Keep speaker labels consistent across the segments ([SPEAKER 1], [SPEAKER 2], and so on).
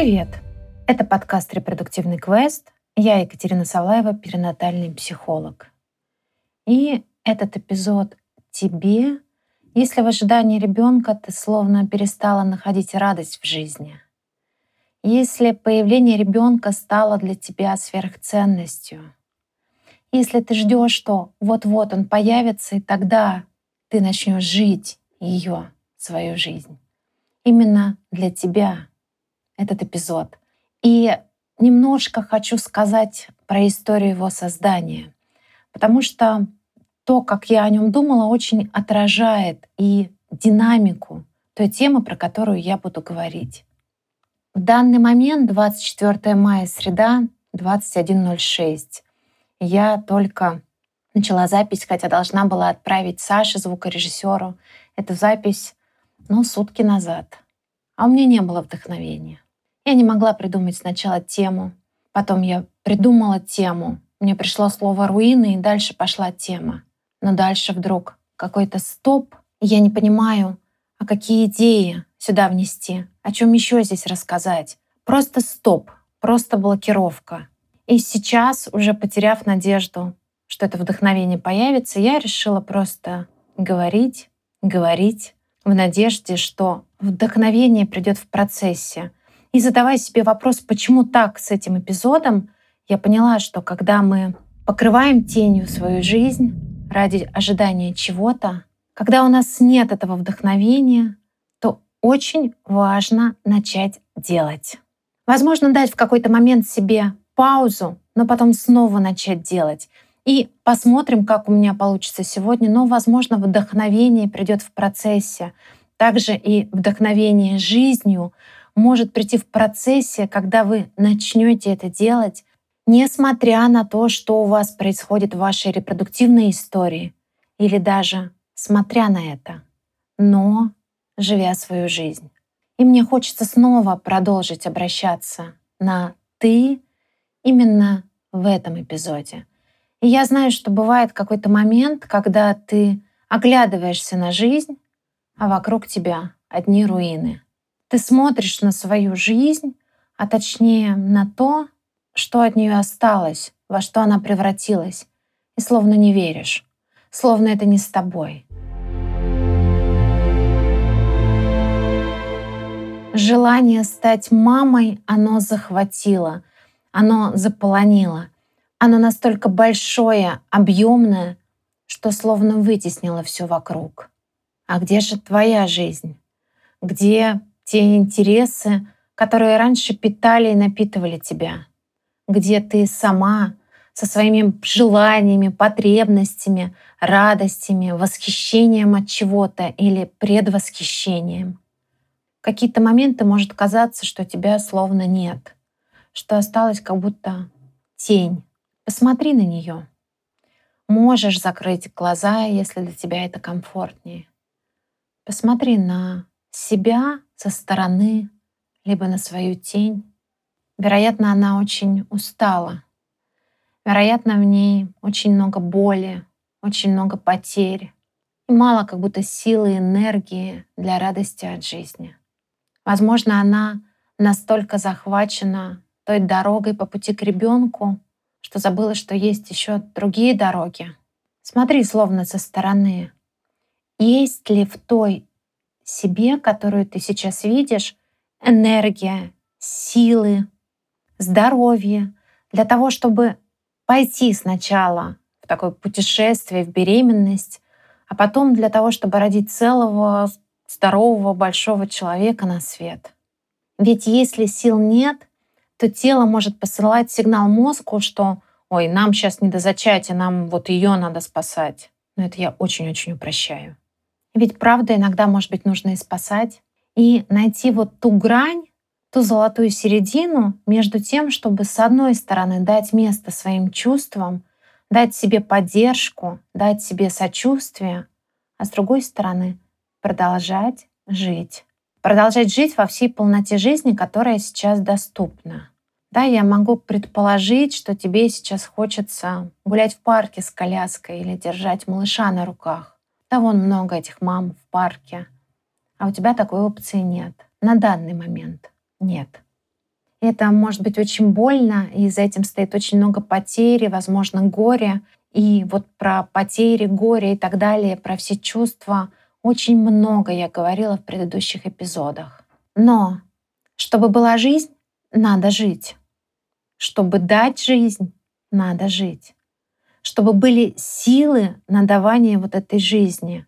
[SPEAKER 1] Привет! Это подкаст «Репродуктивный квест». Я Екатерина Савлаева, перинатальный психолог. И этот эпизод тебе, если в ожидании ребенка ты словно перестала находить радость в жизни. Если появление ребенка стало для тебя сверхценностью. Если ты ждешь, что вот-вот он появится, и тогда ты начнешь жить ее, свою жизнь. Именно для тебя этот эпизод. И немножко хочу сказать про историю его создания, потому что то, как я о нем думала, очень отражает и динамику той темы, про которую я буду говорить. В данный момент 24 мая, среда, 21.06. Я только начала запись, хотя должна была отправить Саше, звукорежиссеру, эту запись, ну, сутки назад. А у меня не было вдохновения. Я не могла придумать сначала тему, потом я придумала тему, мне пришло слово «руины», и дальше пошла тема. Но дальше вдруг какой-то стоп, я не понимаю, а какие идеи сюда внести, о чем еще здесь рассказать. Просто стоп, просто блокировка. И сейчас, уже потеряв надежду, что это вдохновение появится, я решила просто говорить, говорить в надежде, что вдохновение придет в процессе, и задавая себе вопрос, почему так с этим эпизодом, я поняла, что когда мы покрываем тенью свою жизнь ради ожидания чего-то, когда у нас нет этого вдохновения, то очень важно начать делать. Возможно, дать в какой-то момент себе паузу, но потом снова начать делать. И посмотрим, как у меня получится сегодня. Но, возможно, вдохновение придет в процессе. Также и вдохновение жизнью может прийти в процессе, когда вы начнете это делать, несмотря на то, что у вас происходит в вашей репродуктивной истории, или даже смотря на это, но живя свою жизнь. И мне хочется снова продолжить обращаться на «ты» именно в этом эпизоде. И я знаю, что бывает какой-то момент, когда ты оглядываешься на жизнь, а вокруг тебя одни руины — ты смотришь на свою жизнь, а точнее на то, что от нее осталось, во что она превратилась, и словно не веришь, словно это не с тобой. Желание стать мамой оно захватило, оно заполонило. Оно настолько большое, объемное, что словно вытеснило все вокруг. А где же твоя жизнь? Где те интересы, которые раньше питали и напитывали тебя, где ты сама со своими желаниями, потребностями, радостями, восхищением от чего-то или предвосхищением. В какие-то моменты может казаться, что тебя словно нет, что осталась как будто тень. Посмотри на нее. Можешь закрыть глаза, если для тебя это комфортнее. Посмотри на себя со стороны, либо на свою тень. Вероятно, она очень устала. Вероятно, в ней очень много боли, очень много потерь и мало как будто силы и энергии для радости от жизни. Возможно, она настолько захвачена той дорогой по пути к ребенку, что забыла, что есть еще другие дороги. Смотри словно со стороны. Есть ли в той себе, которую ты сейчас видишь, энергия, силы, здоровье для того, чтобы пойти сначала в такое путешествие, в беременность, а потом для того, чтобы родить целого, здорового, большого человека на свет. Ведь если сил нет, то тело может посылать сигнал мозгу, что «Ой, нам сейчас не до зачатия, нам вот ее надо спасать». Но это я очень-очень упрощаю. Ведь правда иногда, может быть, нужно и спасать. И найти вот ту грань, ту золотую середину между тем, чтобы с одной стороны дать место своим чувствам, дать себе поддержку, дать себе сочувствие, а с другой стороны продолжать жить. Продолжать жить во всей полноте жизни, которая сейчас доступна. Да, я могу предположить, что тебе сейчас хочется гулять в парке с коляской или держать малыша на руках. Да вон много этих мам в парке. А у тебя такой опции нет. На данный момент нет. Это может быть очень больно, и за этим стоит очень много потери, возможно, горя. И вот про потери, горе и так далее, про все чувства очень много я говорила в предыдущих эпизодах. Но чтобы была жизнь, надо жить. Чтобы дать жизнь, надо жить. Чтобы были силы на давание вот этой жизни.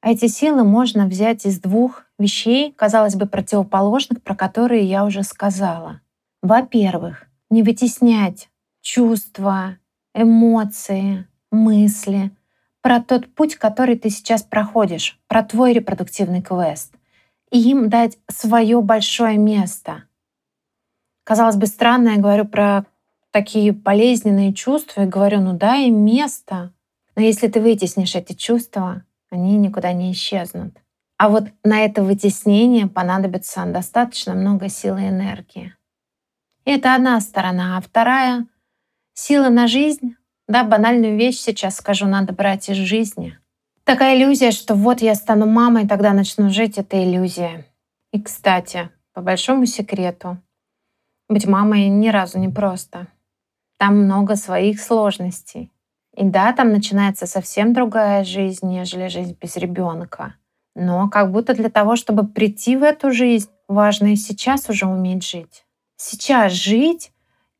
[SPEAKER 1] А эти силы можно взять из двух вещей, казалось бы, противоположных, про которые я уже сказала. Во-первых, не вытеснять чувства, эмоции, мысли про тот путь, который ты сейчас проходишь, про твой репродуктивный квест, и им дать свое большое место. Казалось бы, странно, я говорю про такие болезненные чувства и говорю, ну дай им место. Но если ты вытеснишь эти чувства, они никуда не исчезнут. А вот на это вытеснение понадобится достаточно много силы и энергии. И это одна сторона. А вторая — сила на жизнь. Да, банальную вещь сейчас скажу, надо брать из жизни. Такая иллюзия, что вот я стану мамой, тогда начну жить, это иллюзия. И, кстати, по большому секрету, быть мамой ни разу не просто. Там много своих сложностей. И да, там начинается совсем другая жизнь, нежели жизнь без ребенка. Но как будто для того, чтобы прийти в эту жизнь, важно и сейчас уже уметь жить. Сейчас жить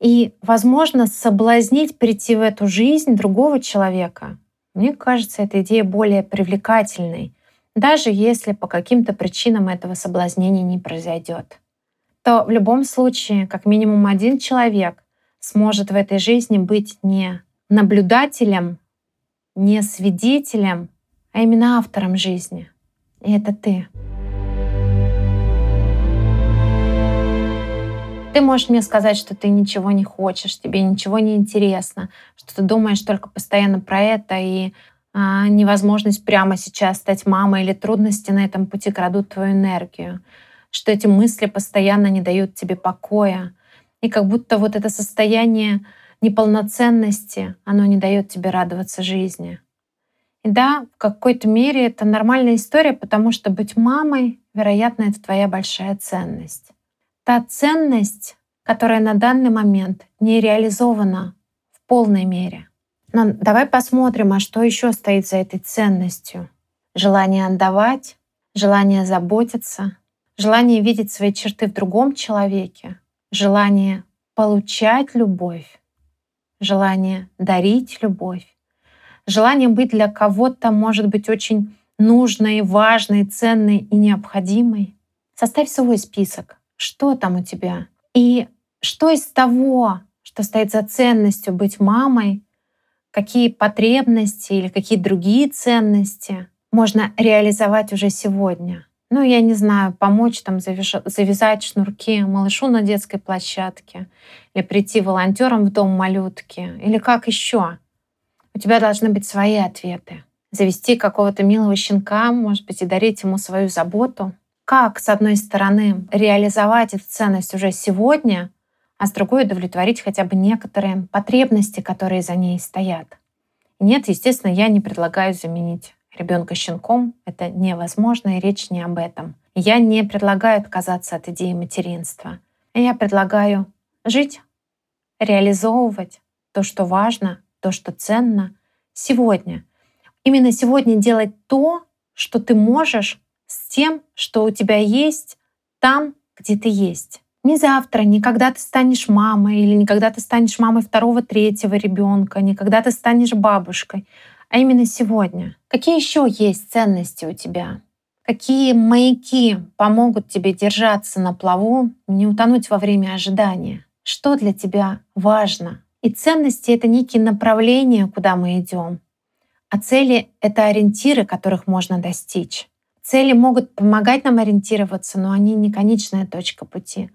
[SPEAKER 1] и, возможно, соблазнить прийти в эту жизнь другого человека. Мне кажется, эта идея более привлекательной, даже если по каким-то причинам этого соблазнения не произойдет. То в любом случае, как минимум один человек сможет в этой жизни быть не наблюдателем, не свидетелем, а именно автором жизни. И это ты. Ты можешь мне сказать, что ты ничего не хочешь, тебе ничего не интересно, что ты думаешь только постоянно про это, и а, невозможность прямо сейчас стать мамой или трудности на этом пути крадут твою энергию, что эти мысли постоянно не дают тебе покоя, и как будто вот это состояние неполноценности, оно не дает тебе радоваться жизни. И да, в какой-то мере это нормальная история, потому что быть мамой, вероятно, это твоя большая ценность. Та ценность, которая на данный момент не реализована в полной мере. Но давай посмотрим, а что еще стоит за этой ценностью. Желание отдавать, желание заботиться, желание видеть свои черты в другом человеке, желание получать любовь, желание дарить любовь, желание быть для кого-то, может быть, очень нужной, важной, ценной и необходимой. Составь свой список, что там у тебя. И что из того, что стоит за ценностью быть мамой, какие потребности или какие другие ценности можно реализовать уже сегодня — ну, я не знаю, помочь там завязать шнурки малышу на детской площадке, или прийти волонтером в дом малютки, или как еще. У тебя должны быть свои ответы. Завести какого-то милого щенка, может быть, и дарить ему свою заботу. Как, с одной стороны, реализовать эту ценность уже сегодня, а с другой удовлетворить хотя бы некоторые потребности, которые за ней стоят. Нет, естественно, я не предлагаю заменить ребенка щенком, это невозможно, и речь не об этом. Я не предлагаю отказаться от идеи материнства. Я предлагаю жить, реализовывать то, что важно, то, что ценно сегодня. Именно сегодня делать то, что ты можешь с тем, что у тебя есть там, где ты есть. Не завтра, не когда ты станешь мамой, или не когда ты станешь мамой второго, третьего ребенка, не когда ты станешь бабушкой, а именно сегодня. Какие еще есть ценности у тебя? Какие маяки помогут тебе держаться на плаву, не утонуть во время ожидания? Что для тебя важно? И ценности — это некие направления, куда мы идем. А цели — это ориентиры, которых можно достичь. Цели могут помогать нам ориентироваться, но они не конечная точка пути.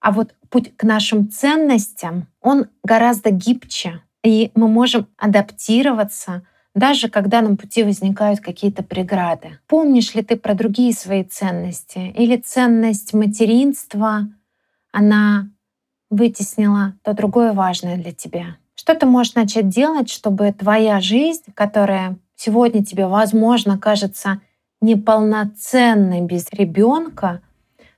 [SPEAKER 1] А вот путь к нашим ценностям, он гораздо гибче, и мы можем адаптироваться даже когда на пути возникают какие-то преграды. Помнишь ли ты про другие свои ценности? Или ценность материнства, она вытеснила то другое важное для тебя? Что ты можешь начать делать, чтобы твоя жизнь, которая сегодня тебе, возможно, кажется неполноценной без ребенка,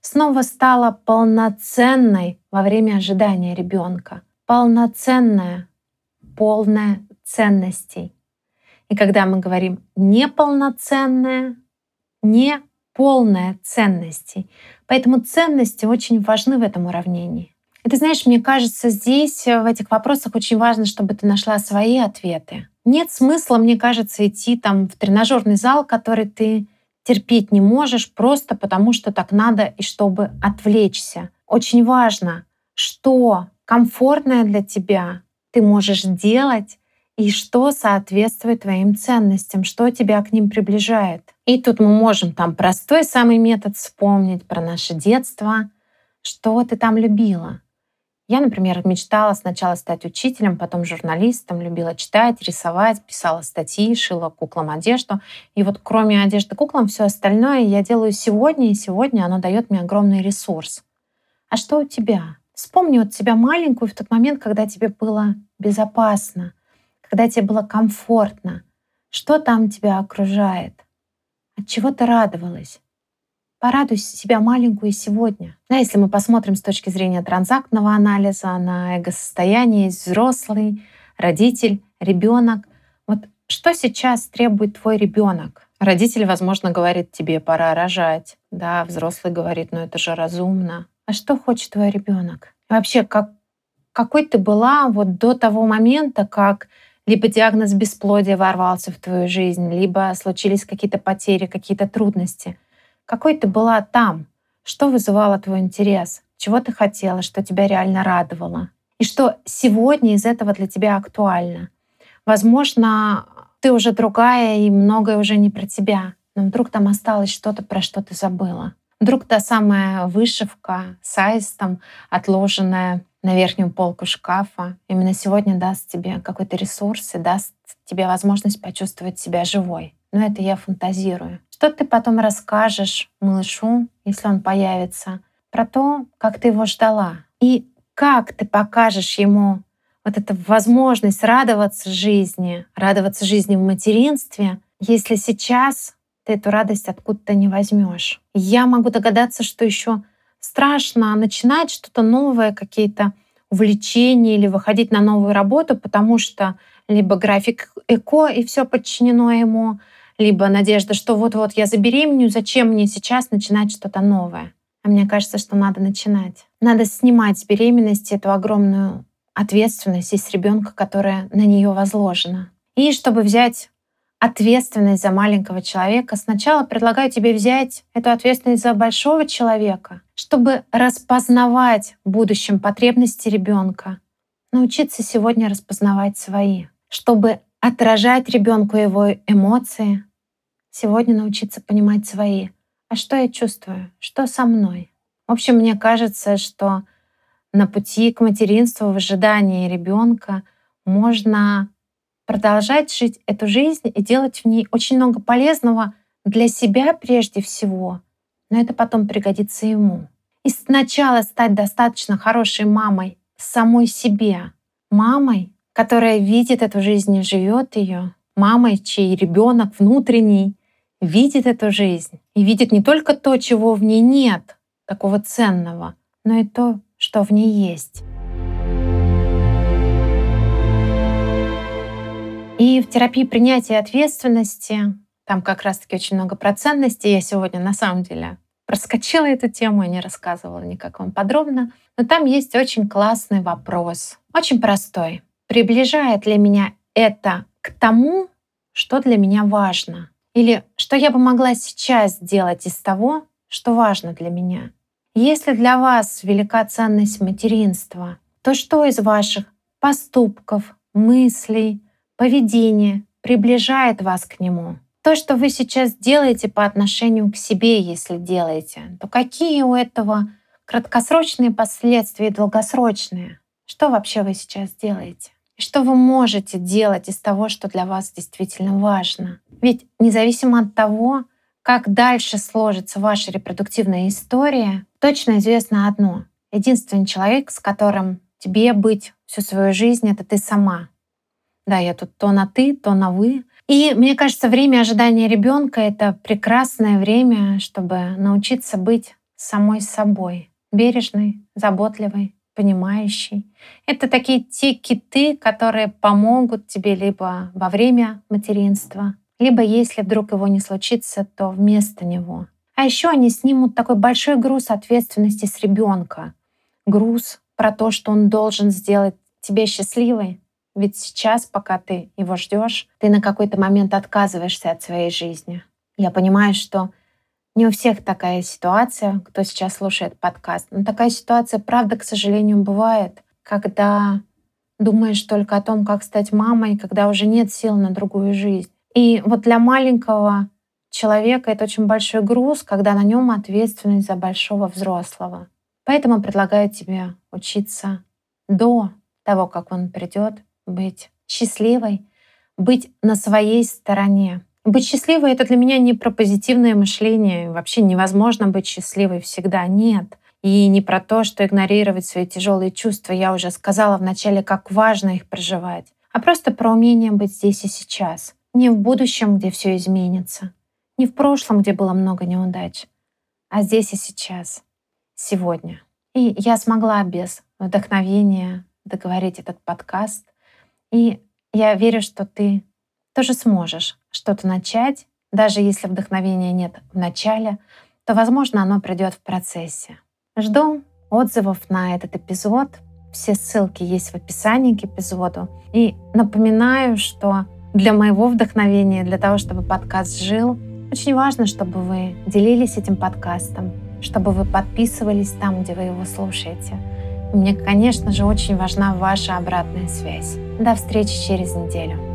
[SPEAKER 1] снова стала полноценной во время ожидания ребенка. Полноценная, полная ценностей. И когда мы говорим неполноценная, не полная ценностей. Поэтому ценности очень важны в этом уравнении. И ты знаешь, мне кажется, здесь, э, в этих вопросах, очень важно, чтобы ты нашла свои ответы. Нет смысла, мне кажется, идти там в тренажерный зал, который ты терпеть не можешь, просто потому что так надо и чтобы отвлечься. Очень важно, что комфортное для тебя ты можешь делать и что соответствует твоим ценностям, что тебя к ним приближает. И тут мы можем там простой самый метод вспомнить про наше детство, что ты там любила, я, например, мечтала сначала стать учителем, потом журналистом, любила читать, рисовать, писала статьи, шила куклам одежду. И вот кроме одежды куклам, все остальное я делаю сегодня, и сегодня оно дает мне огромный ресурс. А что у тебя? Вспомни вот себя маленькую в тот момент, когда тебе было безопасно, когда тебе было комфортно. Что там тебя окружает? От чего ты радовалась? Порадуй себя маленькую сегодня. Да, если мы посмотрим с точки зрения транзактного анализа на эго-состояние, взрослый, родитель, ребенок. Вот что сейчас требует твой ребенок? Родитель, возможно, говорит тебе, пора рожать. Да, взрослый говорит, ну это же разумно. А что хочет твой ребенок? Вообще, как, какой ты была вот до того момента, как либо диагноз бесплодия ворвался в твою жизнь, либо случились какие-то потери, какие-то трудности. Какой ты была там? Что вызывало твой интерес? Чего ты хотела, что тебя реально радовало? И что сегодня из этого для тебя актуально? Возможно, ты уже другая, и многое уже не про тебя. Но вдруг там осталось что-то, про что ты забыла. Вдруг та самая вышивка с аистом, отложенная на верхнюю полку шкафа, именно сегодня даст тебе какой-то ресурс и даст тебе возможность почувствовать себя живой. Но это я фантазирую. Что ты потом расскажешь малышу, если он появится, про то, как ты его ждала. И как ты покажешь ему вот эту возможность радоваться жизни, радоваться жизни в материнстве, если сейчас ты эту радость откуда-то не возьмешь. Я могу догадаться, что еще страшно начинать что-то новое, какие-то увлечения или выходить на новую работу, потому что либо график эко и все подчинено ему, либо надежда, что вот-вот я забеременю, зачем мне сейчас начинать что-то новое? А мне кажется, что надо начинать. Надо снимать с беременности эту огромную ответственность из ребенка, которая на нее возложена. И чтобы взять ответственность за маленького человека, сначала предлагаю тебе взять эту ответственность за большого человека, чтобы распознавать в будущем потребности ребенка, научиться сегодня распознавать свои, чтобы отражать ребенку его эмоции, сегодня научиться понимать свои. А что я чувствую? Что со мной? В общем, мне кажется, что на пути к материнству в ожидании ребенка можно продолжать жить эту жизнь и делать в ней очень много полезного для себя прежде всего, но это потом пригодится ему. И сначала стать достаточно хорошей мамой самой себе, мамой, которая видит эту жизнь и живет ее, мамой, чей ребенок внутренний видит эту жизнь и видит не только то, чего в ней нет, такого ценного, но и то, что в ней есть. И в терапии принятия ответственности там как раз-таки очень много про ценностей. Я сегодня на самом деле проскочила эту тему и не рассказывала никак вам подробно. Но там есть очень классный вопрос, очень простой. Приближает ли меня это к тому, что для меня важно? Или что я бы могла сейчас сделать из того, что важно для меня? Если для вас велика ценность материнства, то что из ваших поступков, мыслей, поведения приближает вас к нему? То, что вы сейчас делаете по отношению к себе, если делаете, то какие у этого краткосрочные последствия и долгосрочные? Что вообще вы сейчас делаете? И что вы можете делать из того, что для вас действительно важно? Ведь независимо от того, как дальше сложится ваша репродуктивная история, точно известно одно. Единственный человек, с которым тебе быть всю свою жизнь, это ты сама. Да, я тут то на ты, то на вы. И мне кажется, время ожидания ребенка — это прекрасное время, чтобы научиться быть самой собой. Бережный, заботливый, понимающий. Это такие те киты, которые помогут тебе либо во время материнства, либо если вдруг его не случится, то вместо него. А еще они снимут такой большой груз ответственности с ребенка. Груз про то, что он должен сделать тебя счастливой. Ведь сейчас, пока ты его ждешь, ты на какой-то момент отказываешься от своей жизни. Я понимаю, что не у всех такая ситуация, кто сейчас слушает подкаст. Но такая ситуация, правда, к сожалению, бывает, когда думаешь только о том, как стать мамой, когда уже нет сил на другую жизнь. И вот для маленького человека это очень большой груз, когда на нем ответственность за большого взрослого. Поэтому предлагаю тебе учиться до того, как он придет, быть счастливой, быть на своей стороне, быть счастливой — это для меня не про позитивное мышление. Вообще невозможно быть счастливой всегда. Нет. И не про то, что игнорировать свои тяжелые чувства. Я уже сказала вначале, как важно их проживать. А просто про умение быть здесь и сейчас. Не в будущем, где все изменится. Не в прошлом, где было много неудач. А здесь и сейчас. Сегодня. И я смогла без вдохновения договорить этот подкаст. И я верю, что ты тоже сможешь что-то начать, даже если вдохновения нет в начале, то, возможно, оно придет в процессе. Жду отзывов на этот эпизод. Все ссылки есть в описании к эпизоду. И напоминаю, что для моего вдохновения, для того, чтобы подкаст жил, очень важно, чтобы вы делились этим подкастом, чтобы вы подписывались там, где вы его слушаете. И мне, конечно же, очень важна ваша обратная связь. До встречи через неделю.